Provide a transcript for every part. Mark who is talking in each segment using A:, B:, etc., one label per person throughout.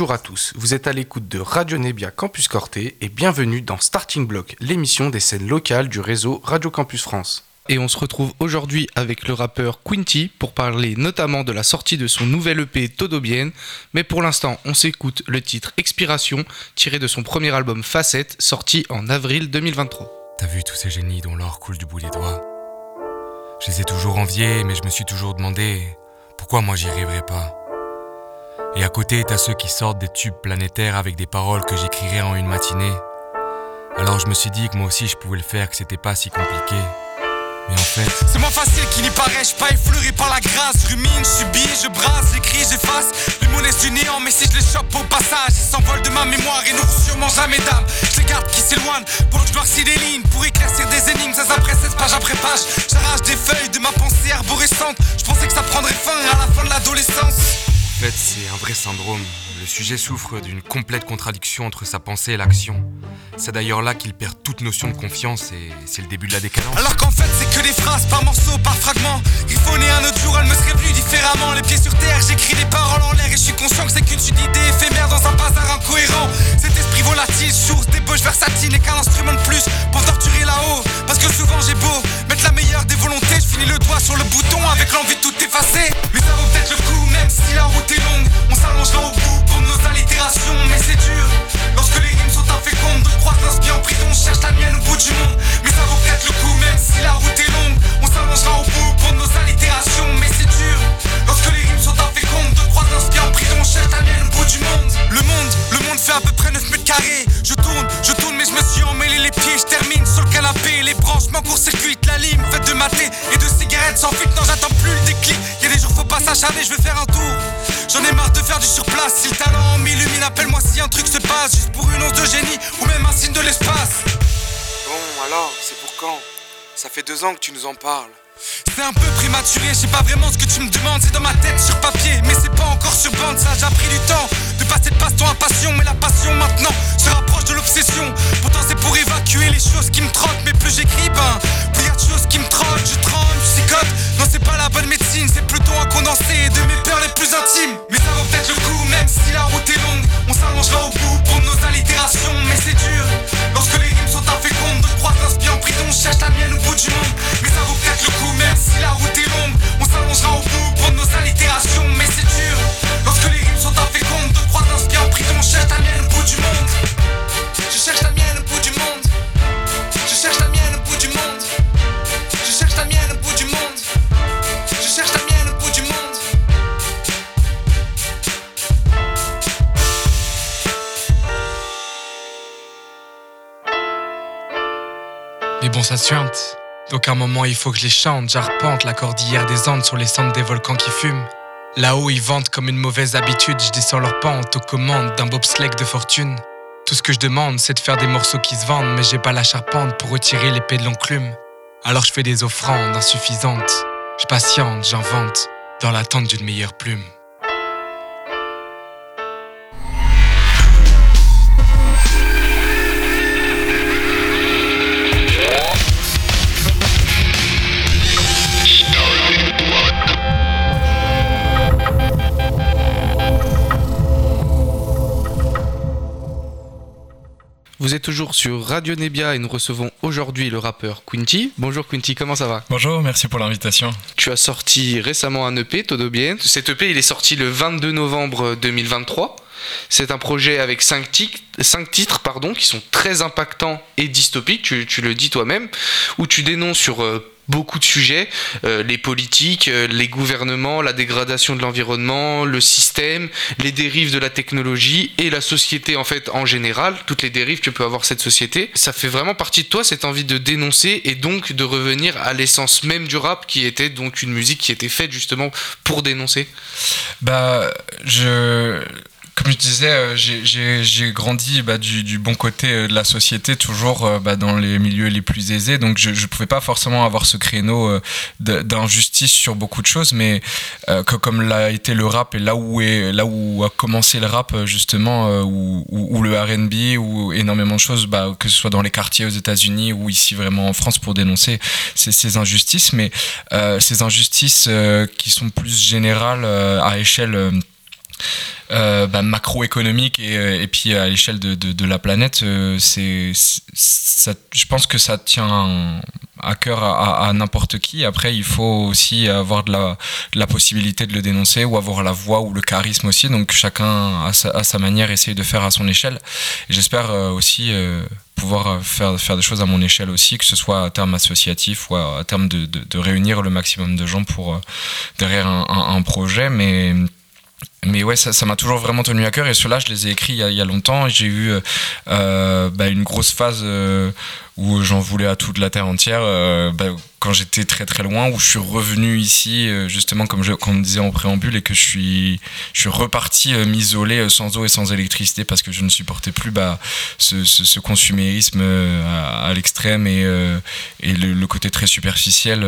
A: Bonjour à tous, vous êtes à l'écoute de Radio Nebia Campus Corté et bienvenue dans Starting Block, l'émission des scènes locales du réseau Radio Campus France. Et on se retrouve aujourd'hui avec le rappeur Quinty pour parler notamment de la sortie de son nouvel EP Todo Bien. Mais pour l'instant, on s'écoute le titre Expiration, tiré de son premier album Facette, sorti en avril 2023.
B: T'as vu tous ces génies dont l'or coule du bout des doigts? Je les ai toujours enviés, mais je me suis toujours demandé pourquoi moi j'y arriverais pas. Et à côté, t'as ceux qui sortent des tubes planétaires avec des paroles que j'écrirais en une matinée. Alors je me suis dit que moi aussi je pouvais le faire, que c'était pas si compliqué. Mais en fait,
C: C'est moins facile qu'il n'y paraît, je pas effleuré par la grâce. Rumine, subis, je brasse, j'écris, j'efface. Les monnaies du néant, mais si je les chope au passage, ils s'envolent de ma mémoire et n'auront sûrement jamais d'âme. Je les garde qui s'éloignent, pendant que je noircis des lignes pour éclaircir des énigmes, ça après 16 page après page. J'arrache des feuilles de ma pensée arborescente. Je pensais que ça prendrait fin à la fin de l'adolescence.
B: En fait, c'est un vrai syndrome. Le sujet souffre d'une complète contradiction entre sa pensée et l'action. C'est d'ailleurs là qu'il perd toute notion de confiance et c'est le début de la décadence.
C: Alors qu'en fait c'est que des phrases par morceaux, par fragments Griffonner un autre jour, elle me serait venue différemment Les pieds sur terre, j'écris des paroles en l'air Et je suis conscient que c'est qu'une suite d'idées éphémères dans un bazar incohérent Cet esprit volatile, source d'ébauche versatile N'est qu'un instrument de plus pour torturer là-haut Parce que souvent j'ai beau la meilleure des volontés. Je finis le doigt sur le bouton avec l'envie de tout effacer. Mais ça vaut peut-être le coup même si la route est longue. On s'allongera au bout pour nos allitérations Mais c'est dur. Lorsque les rimes sont infécondes De croire qu'un en prison cherche la mienne au bout du monde. Mais ça vaut peut-être le coup même si la route est longue. On s'allongera au bout pour nos allitérations Mais c'est dur. Lorsque les rimes sont infécondes De croire qu'un en prison cherche la mienne au bout du monde. Le monde, le monde fait à peu près 9 mètres carrés. Je tourne, je tourne mais je me suis emmêlé les pieds. Je termine sur le canapé, les branches m'encourt-circuitent. La et de cigarettes sans fuite Non j'attends plus le déclic, y'a des jours faut pas s'acharner Je vais faire un tour, j'en ai marre de faire du surplace. Si le talent m'illumine, appelle-moi si un truc se passe. Juste pour une once de génie ou même un signe de l'espace.
B: Bon, alors, c'est pour quand? Ça fait deux ans que tu nous en parles.
C: C'est un peu prématuré, je sais pas vraiment ce que tu me demandes, c'est dans ma tête sur papier, mais c'est pas encore sur bande, ça j'ai pris du temps de passer de passe-temps à passion, mais la passion maintenant se rapproche de Pourtant c'est pour évacuer les choses qui me trottent, mais plus j'écris, ben plus y a de choses qui me trottent, je tremble, je psychote. Non c'est pas la bonne médecine, c'est plutôt un condensé de mes peurs les plus intimes. Mais ça vaut peut-être le coup, même si la route est longue, on s'allongera au bout pour nos allitérations, mais c'est dur. Lorsque les rimes sont infécondes, de croire qu'un en prison cherche la mienne au bout du monde, mais ça vaut peut-être le coup. Même si la route est longue, on s'allongera au bout pour nos allitérations,
D: Donc un moment, il faut que je les chante. J'arpente la cordillère des Andes sur les cendres des volcans qui fument. Là-haut, ils vantent comme une mauvaise habitude. Je descends leur pente aux commandes d'un bobsleigh de fortune. Tout ce que je demande, c'est de faire des morceaux qui se vendent, mais j'ai pas la charpente pour retirer l'épée de l'enclume. Alors je fais des offrandes insuffisantes. Je patiente, j'invente, dans l'attente d'une meilleure plume.
A: Vous êtes toujours sur Radio Nebia et nous recevons aujourd'hui le rappeur Quinty. Bonjour Quinty, comment ça va
E: Bonjour, merci pour l'invitation.
A: Tu as sorti récemment un EP, Todo Bien. Cet EP, il est sorti le 22 novembre 2023. C'est un projet avec 5 titres, cinq titres pardon, qui sont très impactants et dystopiques, tu, tu le dis toi-même, où tu dénonces sur euh, beaucoup de sujets, euh, les politiques, euh, les gouvernements, la dégradation de l'environnement, le système, les dérives de la technologie et la société en fait en général, toutes les dérives que peut avoir cette société. Ça fait vraiment partie de toi cette envie de dénoncer et donc de revenir à l'essence même du rap qui était donc une musique qui était faite justement pour dénoncer.
E: Bah, je. Comme je disais, euh, j'ai- grandi bah, du, du bon côté euh, de la société, toujours euh, bah, dans les milieux les plus aisés. Donc, je ne pouvais pas forcément avoir ce créneau d'injustice sur beaucoup de choses, mais euh, que, comme l'a été le rap et là où, est, là où a commencé le rap, justement, ou, ou- le RB, ou énormément de choses, bah, que ce soit dans les quartiers aux États-Unis ou ici vraiment en France pour dénoncer ces, ces injustices, mais euh, ces injustices qui sont plus générales à échelle. Euh, euh, bah, macroéconomique et, et, puis à l'échelle de, la planète, c'est, je pense que ça tient à cœur à, n'importe qui. Après, il faut aussi avoir de la, la, possibilité de le dénoncer ou avoir la voix ou le charisme aussi. Donc chacun à sa, manière essaye de faire à son échelle. J'espère aussi pouvoir faire, faire des choses à mon échelle aussi, que ce soit à terme associatif ou à, terme de, de, réunir le maximum de gens pour derrière un, un, un projet. Mais mais ouais, ça, m'a toujours vraiment tenu à cœur. Et ceux-là, je les ai écrits il y a, il y longtemps. J'ai eu euh, bah, une grosse phase euh, où j'en voulais à toute la terre entière. Euh, bah, quand j'étais très très loin, où je suis revenu ici, euh, justement comme, on me disait en préambule, et que je suis, reparti euh, m'isoler sans eau et sans électricité parce que je ne supportais plus bah, ce, consumérisme à, l'extrême et, le, côté très superficiel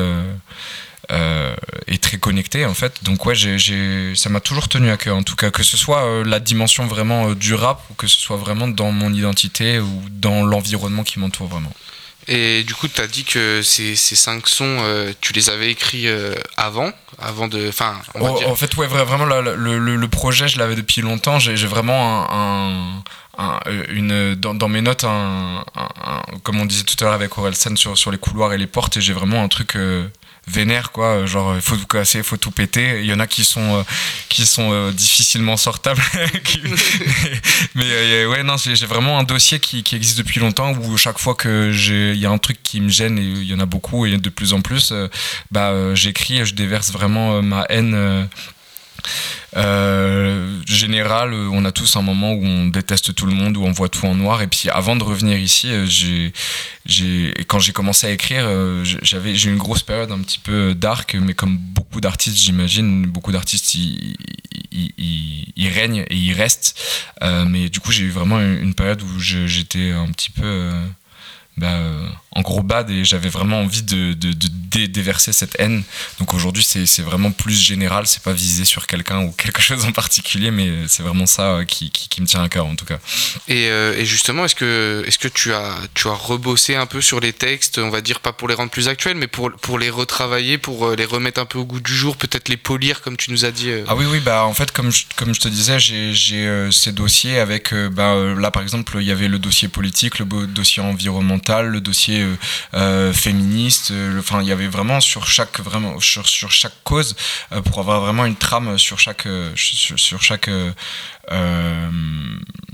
E: euh, est très connecté en fait. Donc ouais, j'ai, j'ai, ça m'a toujours tenu à cœur en tout cas, que ce soit euh, la dimension vraiment euh, du rap ou que ce soit vraiment dans mon identité ou dans l'environnement qui m'entoure vraiment.
A: Et du coup, tu as dit que ces, ces cinq sons, euh, tu les avais écrits euh, avant, avant de. Enfin,
E: oh, En fait, ouais, vraiment, le, le, le projet, je l'avais depuis longtemps. J'ai, j'ai vraiment un, un, une, dans, dans, mes notes, un, comme on disait tout à l'heure avec Orelsan sur, sur les couloirs et les portes, et j'ai vraiment un truc euh, vénère quoi. Genre il faut tout casser il faut tout péter. Il y en a qui sont euh, qui sont euh, difficilement sortables. Mais euh, ouais non j'ai vraiment un dossier qui, qui, existe depuis longtemps où chaque fois que j'ai il y a un truc qui me gêne et il y en a beaucoup et de plus en plus bah j'écris je déverse vraiment ma haine euh, général, euh, on a tous un moment où on déteste tout le monde, où on voit tout en noir. Et puis avant de revenir ici, euh, quand j'ai commencé à écrire, j'avais, j'ai eu une grosse période un petit peu dark, mais comme beaucoup d'artistes, j'imagine, beaucoup d'artistes, ils, règnent et ils restent. Mais du coup, j'ai eu vraiment une période où j'étais un petit peu bah, euh, en gros bad et j'avais vraiment envie de, de, de dé déverser cette haine. Donc aujourd'hui, c'est vraiment plus général, c'est pas visé sur quelqu'un ou quelque chose en particulier, mais c'est vraiment ça euh, qui, qui, qui, me tient à cœur en tout cas.
A: Et, euh, et justement, est-ce que, est -ce que tu, as, tu as rebossé un peu sur les textes, on va dire pas pour les rendre plus actuels, mais pour, pour les retravailler, pour les remettre un peu au goût du jour, peut-être les polir comme tu nous as dit euh...
E: Ah oui, oui, bah en fait, comme je, comme je te disais, j'ai euh, ces dossiers avec, bah, là par exemple, il y avait le dossier politique, le dossier environnemental le dossier euh, euh féministe. Euh, enfin, il y avait vraiment sur chaque vraiment sur, sur chaque cause pour avoir vraiment une trame sur chaque sur, chaque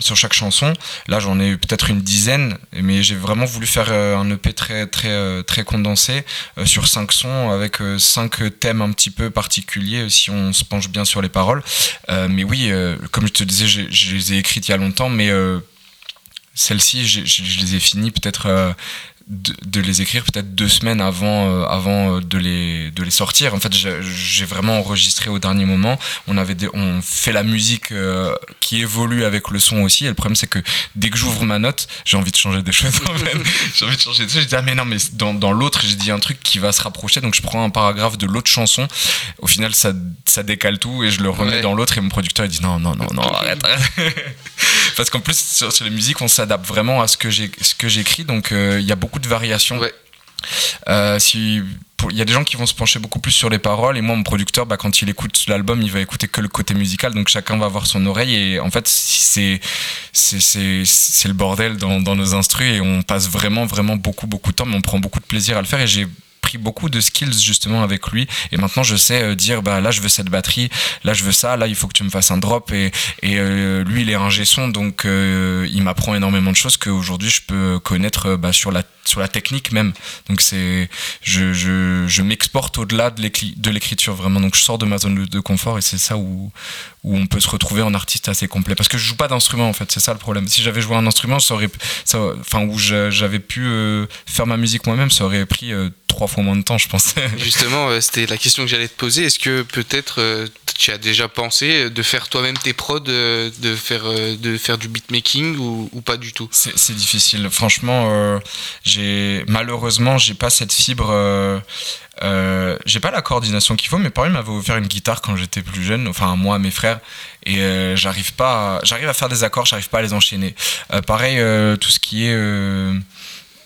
E: sur chaque chanson. Là, j'en ai peut-être une dizaine, mais j'ai vraiment voulu faire un EP très très très condensé sur cinq sons avec cinq thèmes un petit peu particuliers si on se penche bien sur les paroles. mais oui, comme je te disais, je les ai écrites il y a longtemps, mais celles-ci, je, je, les ai finies peut-être euh, de, de, les écrire peut-être deux semaines avant, euh, avant de, les, de les sortir. En fait, j'ai vraiment enregistré au dernier moment. On, avait des, on fait la musique euh, qui évolue avec le son aussi. Et le problème, c'est que dès que j'ouvre ma note, j'ai envie de changer des choses. j'ai envie de changer des choses. Je dis, ah, mais non, mais dans, dans l'autre, j'ai dit un truc qui va se rapprocher. Donc, je prends un paragraphe de l'autre chanson. Au final, ça, ça décale tout et je le remets ouais. dans l'autre. Et mon producteur, il dit, non, non, non, non, arrête, arrête. Parce qu'en plus, sur, sur, les musiques, on s'adapte vraiment à ce que j'écris. Donc, il euh, y a beaucoup de variations.
A: Ouais.
E: Euh, si il y a des gens qui vont se pencher beaucoup plus sur les paroles et moi mon producteur bah, quand il écoute l'album il va écouter que le côté musical donc chacun va avoir son oreille et en fait c'est c'est le bordel dans, dans nos instrus et on passe vraiment vraiment beaucoup beaucoup de temps mais on prend beaucoup de plaisir à le faire et j'ai beaucoup de skills justement avec lui. Et maintenant je sais euh, dire bah là je veux cette batterie là je veux ça là il faut que tu me fasses un drop. Et, euh, lui il est un son donc euh, il m'apprend énormément de choses qu'aujourd'hui je peux connaître bah, sur la sur la technique même. Donc c'est je, je, m'exporte au-delà de l'écriture vraiment. Donc je sors de ma zone de confort et c'est ça où où on peut se retrouver en artiste assez complet. Parce que je joue pas d'instrument en fait c'est ça le problème. Si j'avais joué un instrument ça aurait enfin où j'avais pu faire ma musique moi-même ça aurait pris trois fois moins de temps je pense.
A: Justement euh, c'était la question que j'allais te poser. Est-ce que peut-être euh, tu as déjà pensé de faire toi-même tes prods de faire de faire du beatmaking ou, ou pas du tout?
E: C'est difficile. Franchement j'ai malheureusement j'ai pas cette fibre euh, j'ai pas la coordination qu'il faut, mes parents m'avaient offert une guitare quand j'étais plus jeune, enfin moi, mes frères, et euh, j'arrive pas, j'arrive à faire des accords, j'arrive pas à les enchaîner. Euh, pareil, euh, tout ce qui est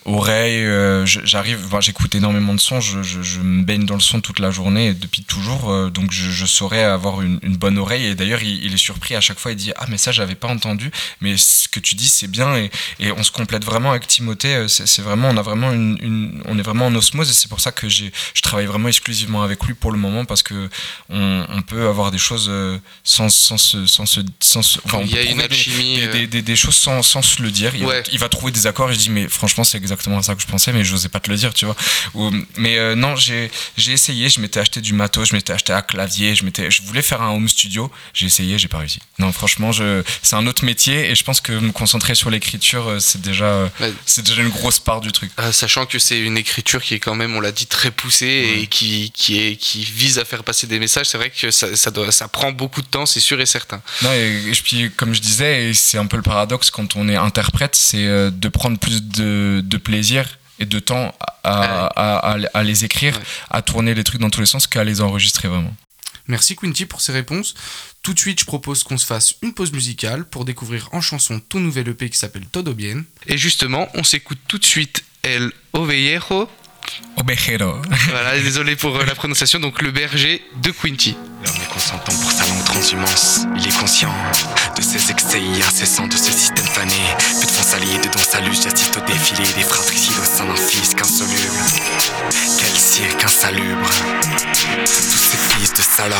E: oreille, euh, j'arrive, j'écoute énormément de sons, je, je, me baigne dans le son toute la journée depuis toujours, euh, donc je, je, saurais avoir une, une, bonne oreille. Et d'ailleurs, il, est surpris à chaque fois, il dit ah mais ça j'avais pas entendu, mais ce que tu dis c'est bien et, et, on se complète vraiment avec Timothée. Euh, c'est vraiment, on a vraiment une, une, on est vraiment en osmose et c'est pour ça que je travaille vraiment exclusivement avec lui pour le moment parce que on, on peut avoir des choses sans, sans, sans, sans, sans enfin,
A: il y a une alchimie,
E: des, des, des, choses sans, sans se le dire. Il, il va trouver des accords et je dis mais franchement c'est exactement ça que je pensais, mais je n'osais pas te le dire, tu vois. mais euh, non, j'ai essayé, je m'étais acheté du matos, je m'étais acheté un clavier, je, je voulais faire un home studio, j'ai essayé, j'ai pas réussi. Non, franchement, c'est un autre métier et je pense que me concentrer sur l'écriture, euh, c'est déjà, euh, c'est déjà une grosse part du truc.
A: sachant que c'est une écriture qui est quand même, on l'a dit, très poussée et qui, qui, est, qui vise à faire passer des messages, c'est vrai que ça, ça, doit, ça prend beaucoup de temps, c'est sûr et certain.
E: Non, et, puis, comme je disais, c'est un peu le paradoxe quand on est interprète, c'est de prendre plus de, de plaisir et de temps à, à, à, les écrire, à tourner les trucs dans tous les sens qu'à les enregistrer vraiment.
A: Merci Quinty pour ces réponses. Tout de suite, je propose qu'on se fasse une pause musicale pour découvrir en chanson ton nouvel EP qui s'appelle Todo Bien. Et justement, on s'écoute tout de suite El Ovejero
E: Obejero.
A: Voilà, désolé pour euh, la prononciation, donc le berger de Quinty.
F: L'homme est consentant pour sa longue transhumance. Il est conscient de ses excès incessants, de ce système fané. Fait de fonce allié de dons salut, j'assiste au défilé des fratricides au sein d'un fils qu'insoluble. Quel cirque insalubre. Tous ces fils de salopes.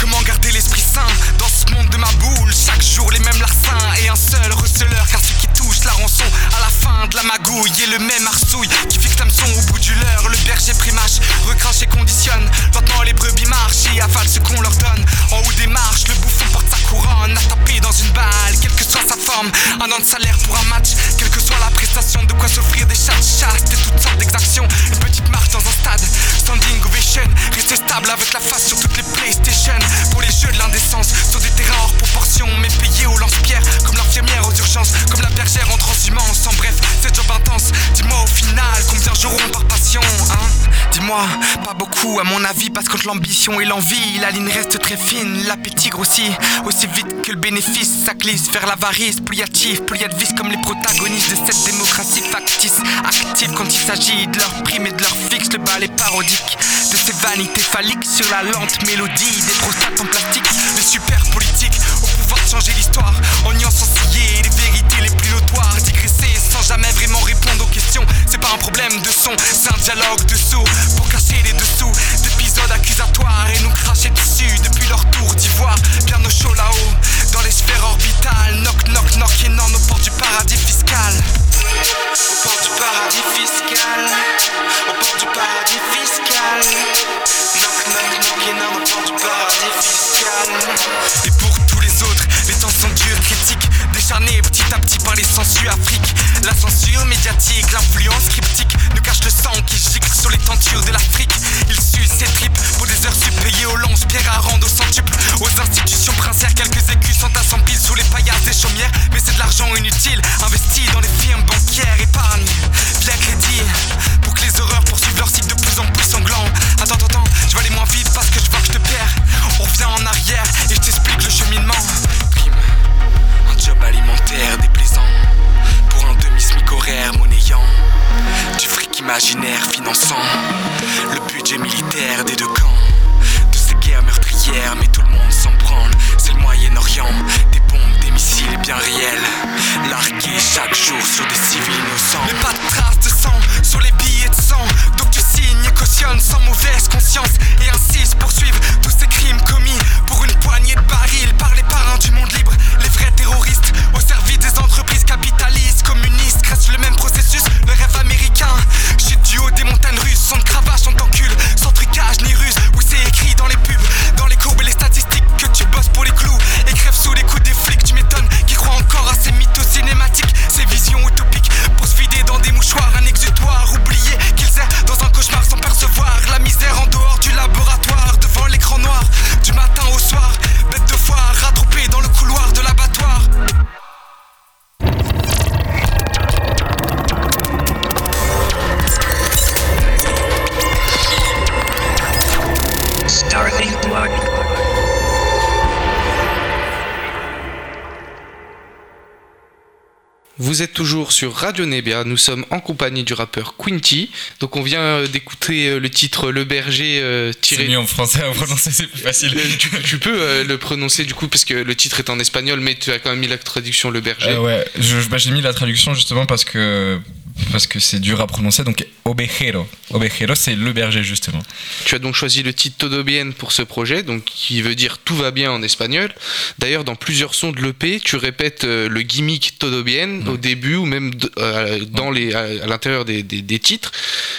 C: Comment garder l'esprit sain dans ce monde de ma boule? Chaque jour les mêmes larcins et un seul receleur. Car ce qui la rançon à la fin de la magouille est le même arsouille qui fixe l'hameçon au bout du leurre. Le berger primache, recrache et conditionne. Maintenant les brebis marchent et avalent ce qu'on leur donne. En haut des marches, le bouffon porte sa couronne. À taper dans une balle, quelle que soit sa forme. Un an de salaire pour un match, quelle que soit la prestation. De quoi s'offrir des chats chastes et toutes sortes d'exactions. Une petite marche dans un stade, standing ovation. Rester stable avec la face sur toutes les PlayStation. Pour les jeux de l'indécence, sur des terrains hors proportion. Mais payés au lance-pierre, comme l'infirmière aux urgences. Comme la bergère en transhumance. En bref, c'est job intense. Dis-moi au final, combien joueront par passion, hein Dis-moi, pas beaucoup à mon avis, parce que l'ambition et l'envie, la ligne reste très fine, l'appétit grossit aussi vite que le bénéfice, ça glisse vers l'avarice, plus y a comme les protagonistes de cette démocratie factice, active quand il s'agit de leur prime et de leur fixe, le bal parodique, de ces vanités phalliques sur la lente mélodie, des prostates en plastique, des super politiques, pouvoir changer l'histoire, en niant sans scier les vérités les plus notoires, digresser sans jamais vraiment répondre aux questions, c'est pas un problème de son, c'est un dialogue de saut pour cacher les dessous d'épisodes accusatoires et nous cracher dessus depuis leur tour d'ivoire. Bien au chaud là-haut, dans les sphères orbitales. Knock, knock, knock, et non, au port du paradis fiscal. Au port du paradis fiscal. Au port du paradis fiscal. Knock, knock, knock, et non, au port du paradis fiscal. Par
A: Vous êtes toujours sur Radio Nebia, nous sommes en compagnie du rappeur Quinty. Donc on vient euh, d'écouter euh, le titre Le Berger euh,
E: tiré... C'est mieux en français à prononcer, c'est plus facile.
A: tu, peux le prononcer du coup parce que le titre est en espagnol mais tu as quand même mis la traduction Le Berger.
E: ouais, bah, j'ai mis la traduction justement parce que parce que c'est dur à prononcer. Donc, Obejero. Obejero, c'est le berger, justement.
A: Tu as donc choisi le titre Todo Bien pour ce projet, donc qui veut dire tout va bien en espagnol. D'ailleurs, dans plusieurs sons de l'EP, tu répètes euh, le gimmick Todo Bien au début ou même euh, dans les, à, l'intérieur des, des, titres,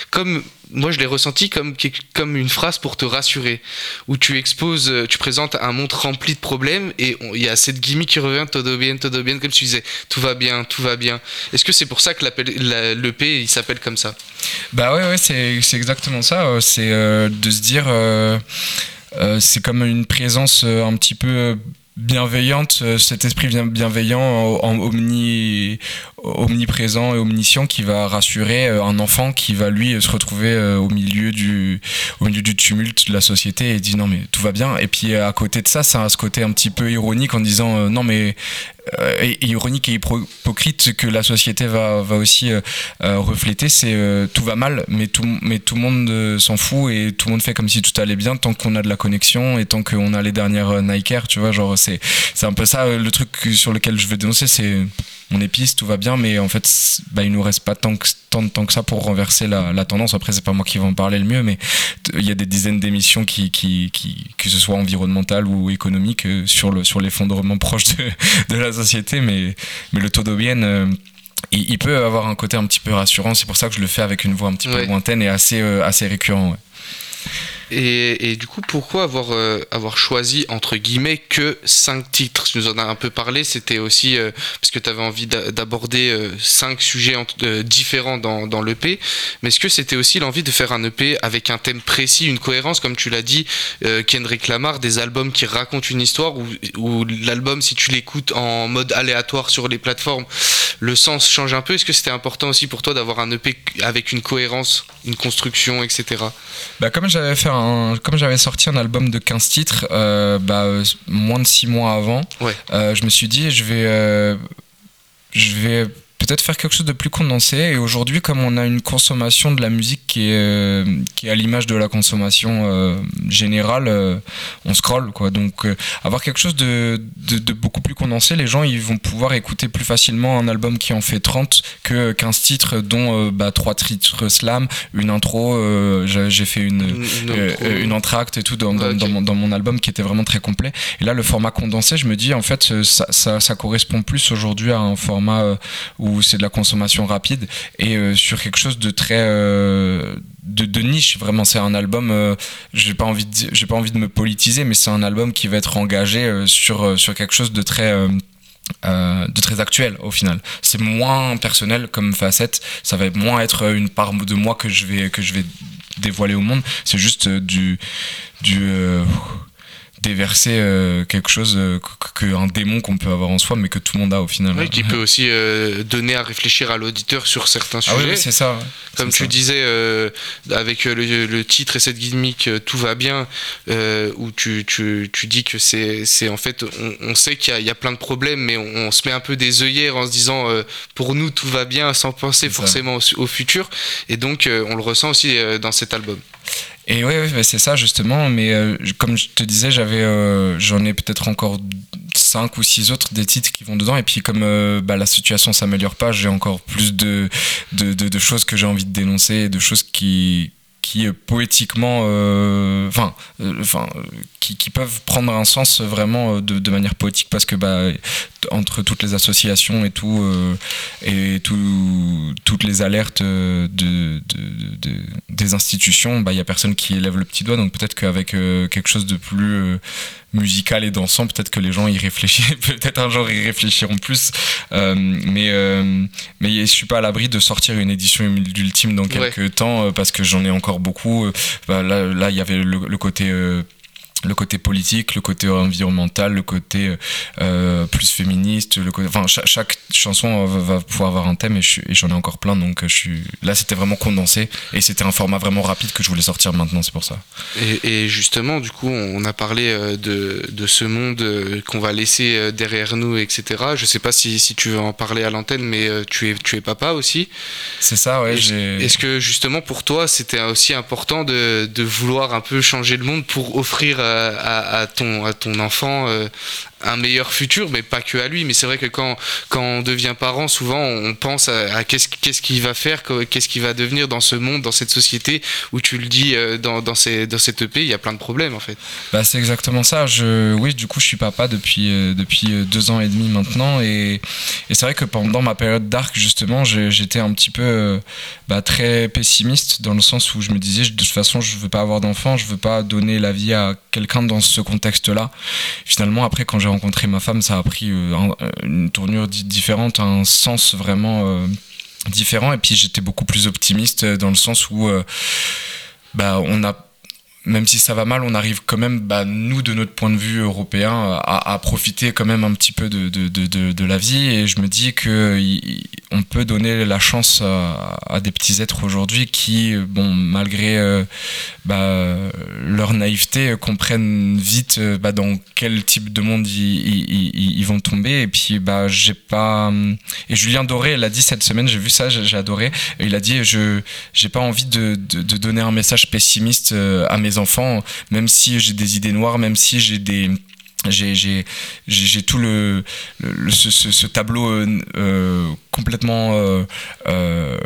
A: comme moi je l'ai ressenti comme, comme une phrase pour te rassurer, où tu exposes, euh, tu présentes un monde rempli de problèmes et il y a cette gimmick qui revient, todo bien, todo bien, comme tu disais, tout va bien, tout va bien. Est-ce que c'est pour ça que l'EP il s'appelle comme ça?
E: Bah ouais, ouais c'est exactement ça. Euh, c'est euh, de se dire, c'est comme une présence un petit peu bienveillante, cet esprit bienveillant en omni, omniprésent et omniscient qui va rassurer euh, un enfant qui va lui se retrouver euh, au milieu du tumulte de la société et dit non mais tout va bien. Et puis à côté de ça ça a ce côté un petit peu ironique en disant euh, non mais ironique et hypocrite que la société va, va aussi refléter c'est tout va mal mais tout mais tout le monde s'en fout et tout le monde fait comme si tout allait bien tant qu'on a de la connexion et tant qu'on a les dernières Nike tu vois genre c'est c'est un peu ça le truc sur lequel je veux dénoncer c'est mon épice, tout va bien, mais en fait, bah, il nous reste pas tant, que, tant de temps que ça pour renverser la, tendance. Après, c'est pas moi qui vais en parler le mieux, mais il y a des dizaines d'émissions qui, qui, qui, que ce soit environnementales ou économiques, euh, sur, le, sur l'effondrement proche de, de, la société, mais, mais le taux d'aubienne. Euh, il, peut avoir un côté un petit peu rassurant, c'est pour ça que je le fais avec une voix un petit peu lointaine et assez, euh, assez récurrent. Ouais.
A: Et, du coup, pourquoi avoir, euh, avoir choisi, entre guillemets, que 5 titres? Tu nous en as un peu parlé, c'était aussi euh, parce que tu avais envie d'aborder 5 euh, sujets différents dans, dans l'EP, mais est-ce que c'était aussi l'envie de faire un EP avec un thème précis, une cohérence, comme tu l'as dit, Kendrick Lamar, des albums qui racontent une histoire, ou, l'album, si tu l'écoutes en mode aléatoire sur les plateformes, le sens change un peu? Est-ce que c'était important aussi pour toi d'avoir un EP avec une cohérence, une construction, etc.
E: Bah, comme j'avais fait comme j'avais sorti un album de 15 titres, euh, bah, moins de 6 mois avant, euh, je me suis dit, je vais, euh, je vais peut-être faire quelque chose de plus condensé. Et aujourd'hui, comme on a une consommation de la musique qui est, euh, qui est à l'image de la consommation euh, générale, euh, on scroll. Quoi. Donc avoir quelque chose de, de, beaucoup plus condensé, les gens ils vont pouvoir écouter plus facilement un album qui en fait 30 que 15 titres, dont bah, 3 titres slam, une intro, j'ai fait une, une, une, entracte et tout dans, dans, mon, dans, mon, album qui était vraiment très complet. Et là, le format condensé, je me dis, en fait, ça, ça, ça correspond plus aujourd'hui à un format où c'est de la consommation rapide et euh, sur quelque chose de très euh, de, niche vraiment c'est un album euh, j'ai pas envie de, j'ai pas envie de me politiser mais c'est un album qui va être engagé sur sur quelque chose de très de très actuel au final. C'est moins personnel comme facette, ça va moins être une part de moi que je vais que je vais dévoiler au monde. C'est juste du du déverser euh, quelque chose euh, qu'un démon qu'on peut avoir en soi, mais que tout le monde a au final.
A: Oui, qui peut aussi euh, donner à réfléchir à l'auditeur sur certains
E: ah
A: sujets.
E: oui, c'est ça.
A: Comme tu disais, avec le, titre et cette gimmick, tout va bien, où tu, tu, tu, dis que c'est en fait, on, sait qu'il y, y, a plein de problèmes, mais on, se met un peu des œillères en se disant, pour nous, tout va bien, sans penser forcément au, au, futur. Et donc, on le ressent aussi dans cet album.
E: Et oui, c'est ça justement. Mais euh, comme je te disais, j'avais, euh, j'en ai peut-être encore cinq ou six autres des titres qui vont dedans. Et puis comme euh, bah, la situation s'améliore pas, j'ai encore plus de, de, de choses que j'ai envie de dénoncer, de choses qui qui poétiquement, euh, enfin, euh, enfin, qui, qui, peuvent prendre un sens vraiment de, manière poétique parce que bah, entre toutes les associations et tout, et tout, toutes les alertes de, de, de des institutions, bah, il y a personne qui élève le petit doigt. Donc peut-être qu'avec quelque chose de plus musical et dansant, peut-être que les gens y réfléchissent, peut-être un jour y réfléchiront plus. Euh, mais, euh, mais je suis pas à l'abri de sortir une édition d'Ultime dans quelques temps euh, parce que j'en ai encore beaucoup. Bah, là, il y avait le, côté le côté politique, le côté environnemental, le côté plus féministe, le côté, enfin chaque, chanson va, pouvoir avoir un thème et j'en ai encore plein. Donc je suis là, c'était vraiment condensé et c'était un format vraiment rapide que je voulais sortir maintenant. C'est pour ça.
A: Et, justement, du coup, on a parlé de, de ce monde qu'on va laisser derrière nous, etc. Je sais pas si, si tu veux en parler à l'antenne, mais tu es, tu es papa aussi.
E: C'est ça, ouais.
A: Est-ce que justement pour toi, c'était aussi important de, de, vouloir un peu changer le monde pour offrir à, à ton, enfant un meilleur futur, mais pas que à lui. Mais c'est vrai que quand, quand on devient parent, souvent on pense à, qu'est-ce qu'il va faire, qu'est-ce qu'il va devenir dans ce monde, dans cette société où tu le dis euh, dans, dans, ces, dans cette EP, il y a plein de problèmes en fait.
E: Bah, c'est exactement ça. Je, oui, du coup, je suis papa depuis, euh, depuis euh, deux ans et demi maintenant. Et, et c'est vrai que pendant ma période d'arc, justement, j'étais un petit peu bah, très pessimiste dans le sens où je me disais, de toute façon, je veux pas avoir d'enfant, je veux pas donner la vie à quelqu'un dans ce contexte-là. Finalement, après, quand j'ai rencontré ma femme, ça a pris euh, une tournure différente, un sens vraiment euh, différent. Et puis j'étais beaucoup plus optimiste dans le sens où bah, on a même si ça va mal, on arrive quand même, bah, nous, de notre point de vue européen, à, profiter quand même un petit peu de, de, de, la vie. Et je me dis que on peut donner la chance à, des petits êtres aujourd'hui qui, bon, malgré euh, bah, leur naïveté, comprennent vite euh, bah, dans quel type de monde ils, vont tomber. Et puis, j'ai pas. Et Julien Doré l'a dit cette semaine, j'ai vu ça, j'ai adoré. Il a dit Je j'ai pas envie de, donner un message pessimiste euh, à mes enfants, même si j'ai des idées noires, même si j'ai des j'ai tout le, ce, tableau euh, euh, complètement euh,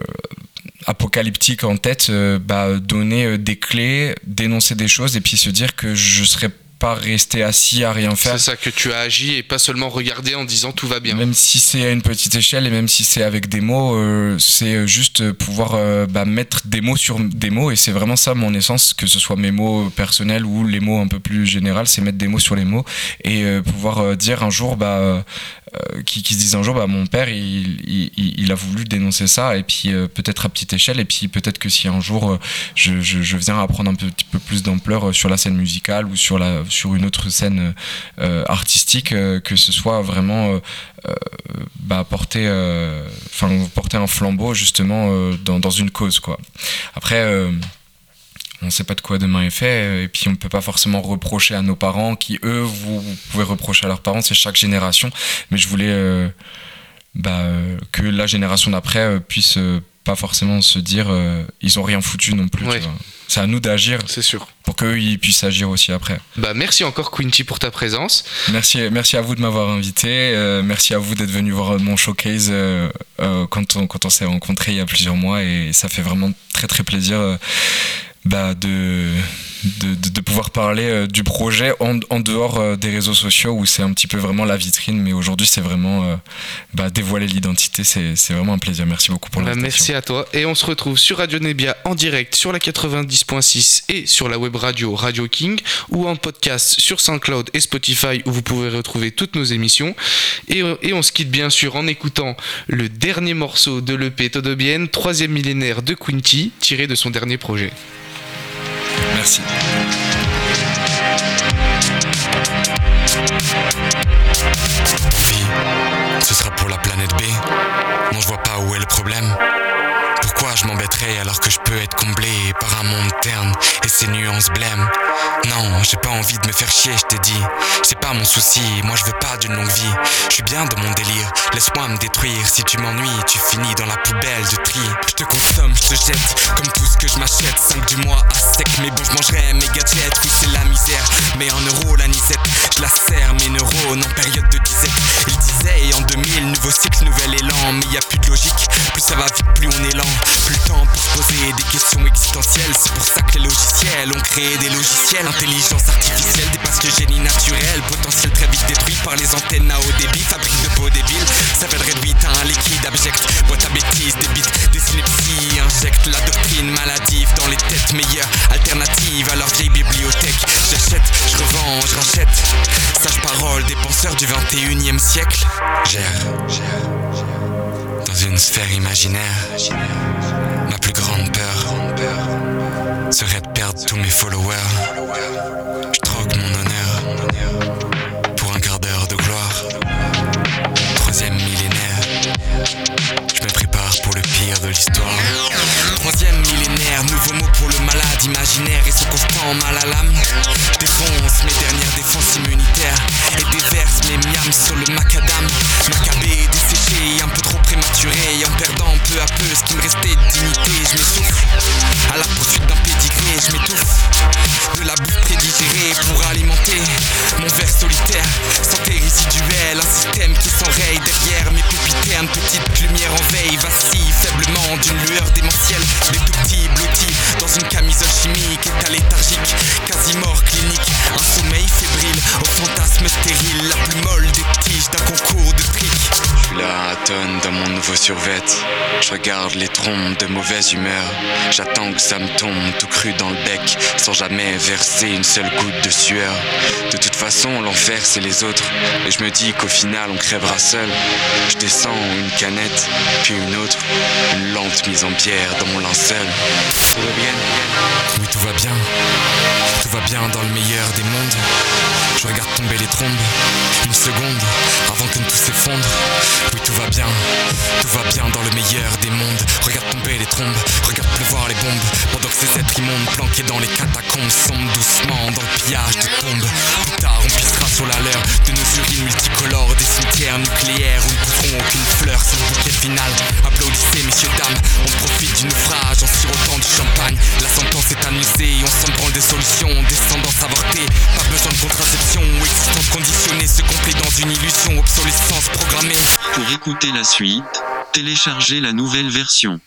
E: apocalyptique en tête, bah, donner des clés, dénoncer des choses et puis se dire que je serais pas rester assis à rien faire.
A: C'est ça que tu as agi et pas seulement regarder en disant tout va bien.
E: Même si c'est à une petite échelle et même si c'est avec des mots, euh, c'est juste pouvoir euh, bah, mettre des mots sur des mots et c'est vraiment ça mon essence, que ce soit mes mots personnels ou les mots un peu plus généraux, c'est mettre des mots sur les mots et euh, pouvoir dire un jour bah euh, qui, se disent un jour bah, mon père il, il, a voulu dénoncer ça et puis euh, peut-être à petite échelle et puis peut-être que si un jour euh, je, je, viens à prendre un petit peu plus d'ampleur sur la scène musicale ou sur, la, sur une autre scène artistique que ce soit vraiment bah, porter, porter un flambeau justement dans, dans, une cause quoi. Après on ne sait pas de quoi demain est fait, et puis on ne peut pas forcément reprocher à nos parents, qui eux, vous, pouvez reprocher à leurs parents, c'est chaque génération, mais je voulais euh, bah, que la génération d'après euh, puisse euh, pas forcément se dire ils ont rien foutu non plus. C'est à nous d'agir.
A: C'est sûr.
E: Pour qu'eux ils puissent agir aussi après.
A: Bah merci encore Quinty pour ta présence.
E: Merci, merci à vous de m'avoir invité. merci à vous d'être venu voir mon showcase quand on, quand on s'est rencontrés il y a plusieurs mois et ça fait vraiment très très plaisir bah, de, de, de, pouvoir parler euh, du projet en, en dehors euh, des réseaux sociaux où c'est un petit peu vraiment la vitrine, mais aujourd'hui c'est vraiment euh, bah, dévoiler l'identité, c'est vraiment un plaisir. Merci beaucoup pour bah, l'invitation.
A: Merci à toi et on se retrouve sur Radio Nebia en direct sur la 90.6 et sur la web radio Radio King ou en podcast sur SoundCloud et Spotify où vous pouvez retrouver toutes nos émissions et, et on se quitte bien sûr en écoutant le dernier morceau de l'EP Todobienne, troisième millénaire de Quinty tiré de son dernier projet.
E: Merci.
C: Et ses nuances blêmes Non, j'ai pas envie de me faire chier, je t'ai dit. C'est pas mon souci, moi je veux pas d'une longue vie. Je suis bien dans mon délire, laisse-moi me détruire. Si tu m'ennuies, tu finis dans la poubelle de tri. Je te consomme, je te jette, comme tout ce que je m'achète. 5 du mois à sec, mais bon, je mangerai mes gadgets. Oui, c'est la misère, mais en euros la nisette. Je la serre, mes neurones en période de disette. Il disait, en 2000, nouveau cycle, nouvel élan. Mais y a plus de logique, plus ça va vite, plus on est lent. Plus le temps pour se poser des questions existentielles. C'est pour les logiciels ont créé des logiciels. Intelligence artificielle dépasse le génie naturel. Potentiel très vite détruit par les antennes à haut débit. Fabrique de peau débile, ça va réduite à un liquide abject. Boîte à bêtises, des bits, des synapsies. Injecte la doctrine maladive dans les têtes meilleures. Alternative à leur vieille bibliothèque. J'achète, je revends, je rachète. Sage parole des penseurs du 21 e siècle. Gère dans une sphère imaginaire. Ma plus grande peur serait de perdre tous mes followers. Je troque mon honneur pour un quart d'heure de gloire. Troisième millénaire. Je me prépare pour le pire de l'histoire. Pour le malade imaginaire et ce constant mal à l'âme. Défonce mes dernières défenses immunitaires et déverse mes miams sur le macadam. Macabé, desséché, un peu trop prématuré, en perdant peu à peu ce qui me restait de dignité. Je m'essouffle à la poursuite d'un pédigré, je m'étouffe de la bouffe prédigérée pour alimenter mon verre solitaire. Santé résiduelle, un système qui s'enraye derrière mes pupitaines. Petite lumière en veille, vacille faiblement d'une lueur démentielle. Une camisole chimique, état léthargique, quasi mort clinique. Un sommeil fébrile, au fantasme stérile, la plus molle des tiges d'un concours de trick. Je suis là à Je regarde les trompes de mauvaise humeur. J'attends que ça me tombe tout cru dans le bec, sans jamais verser une seule goutte de sueur. De toute façon, l'enfer c'est les autres. Et je me dis qu'au final on crèvera seul. Je descends une canette, puis une autre. Une lente mise en pierre dans mon linceul. Tout va bien Oui, tout va bien. Tout va bien dans le meilleur des mondes. Je regarde tomber les trombes. Une seconde avant que tout s'effondre. Oui, tout va bien. Tout va bien dans le meilleur des mondes. Regarde tomber les trombes. Regarde pleuvoir les bombes. Pendant que ces êtres immondes planqués dans les catacombes sombrent doucement dans le pillage des tombes. Plus tard, on sur la leur de nos urines multicolores, des cimetières nucléaires où ne pousseront aucune fleur. C'est le bouquet final. Applaudissez, messieurs, dames. On profite du naufrage en sirotant du champagne. La sentence est amusée et on s'en branle des solutions. Descendance avortée, pas besoin de contraception ou existence conditionnée. Se complet dans une illusion, obsolescence programmée.
G: Pour écouter la suite, téléchargez la nouvelle version.